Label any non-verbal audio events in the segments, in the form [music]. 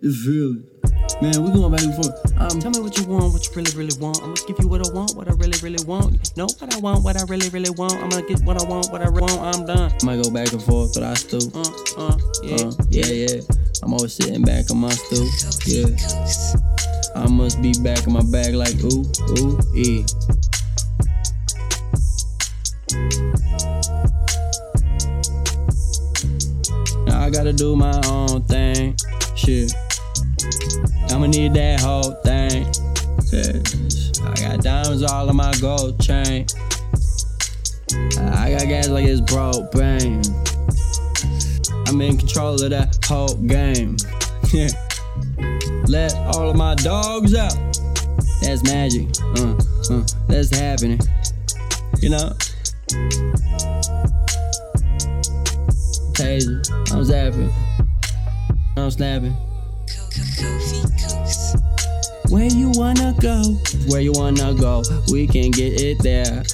You feel it? Man, we going back and forth. Um, Tell me what you want, what you really, really want. I'ma give you what I want, what I really, really want. Know what I want, what I really, really want. I'ma get what I want, what I really want. I'm done. might go back and forth, but I still. Uh, uh, yeah. Uh, yeah, yeah. I'm always sitting back on my stool. Yeah. I must be back in my bag like ooh, ooh. Now I gotta do my own thing. Shit. I'ma need that whole thing. Cause I got diamonds all on my gold chain. I got gas like it's propane. I'm in control of that whole game. [laughs] Yeah. Let all of my dogs out. That's magic. Uh, uh, that's happening. You know? Taser. I'm zapping. I'm snapping. Wanna go? Where you wanna go? We can get it there.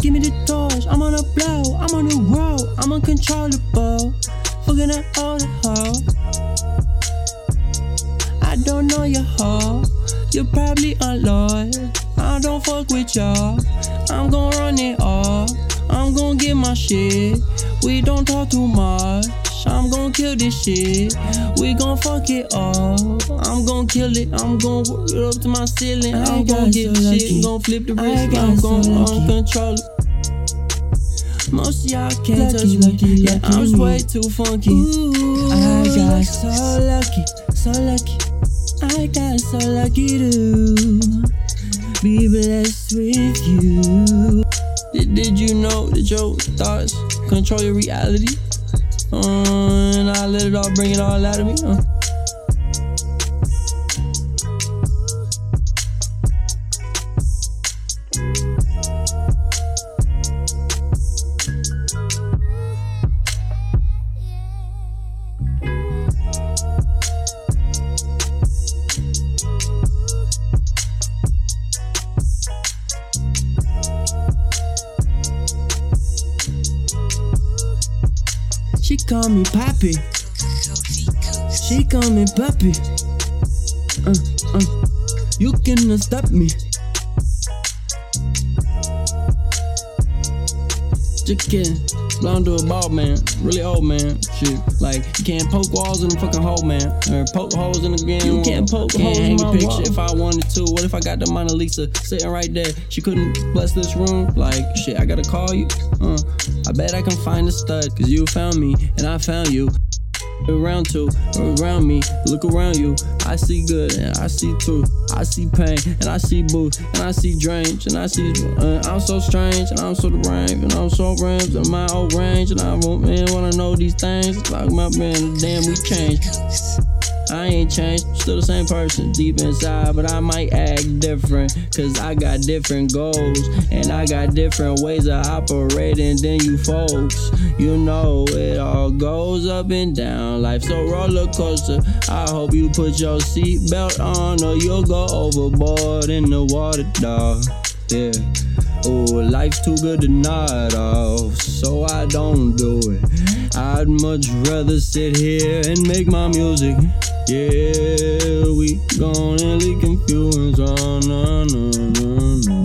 Give me the torch, I'm on a blow, I'm on the road, I'm uncontrollable. Fucking at all the hoe. I don't know your hoe, you're probably unloyal. I don't fuck with y'all, I'm gon' run it all. I'm gon' get my shit, we don't talk too much. I'm gon' kill this shit. We gon' fuck it all. I'm gon' kill it. I'm gon' work it up to my ceiling. I I'm gon' get so shit. lucky. Gon' flip the wrist. I'm so gon' lucky. uncontrol it. Most of y'all can't Lucky, touch me. lucky, yeah, lucky I'm me. way too funky. Ooh, I got so lucky, so lucky. I got so lucky to be blessed with you. Did, did you know that your thoughts control your reality? Uh, and I let it all bring it all out of me. Uh. She call me Poppy. She call me Puppy. Uh, uh. You cannot stop me. Chicken. Blonde to a bald man, really old man. Shit, like you can't poke walls in the fucking hole, man, or poke holes in the game. You can't poke can't holes in hang my a picture wall. if I wanted to. What if I got the Mona Lisa sitting right there? She couldn't bless this room. Like shit, I gotta call you. Uh, I bet I can find a stud, cause you found me and I found you. Around to, around me, look around you. I see good and I see truth. I see pain and I see boost and I see drains and I see. Uh, I'm so strange and I'm so deranged and I'm so rims in my old range and I want man wanna know these things. Like my man, damn we changed. I ain't changed, still the same person deep inside, but I might act different. Cause I got different goals and I got different ways of operating than you folks. You know, it all goes up and down. Life's a roller coaster. I hope you put your seatbelt on or you'll go overboard in the water, dog. Yeah. Oh, life's too good to nod off, so I don't do it. I'd much rather sit here and make my music. Yeah, we gon' leak confuse. Oh, no, no, no, no.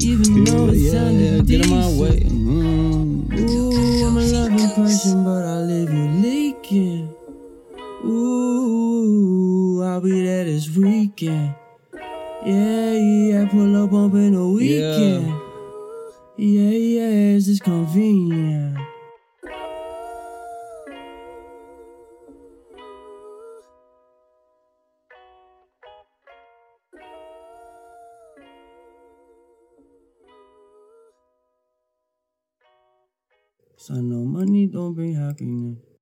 Even though it sounded yeah, get in my way. Mm. Ooh, I'm a loving person, but I leave you leaking. Ooh, I'll be there this weekend. Yeah, yeah, it's convenient. So know money don't bring happiness.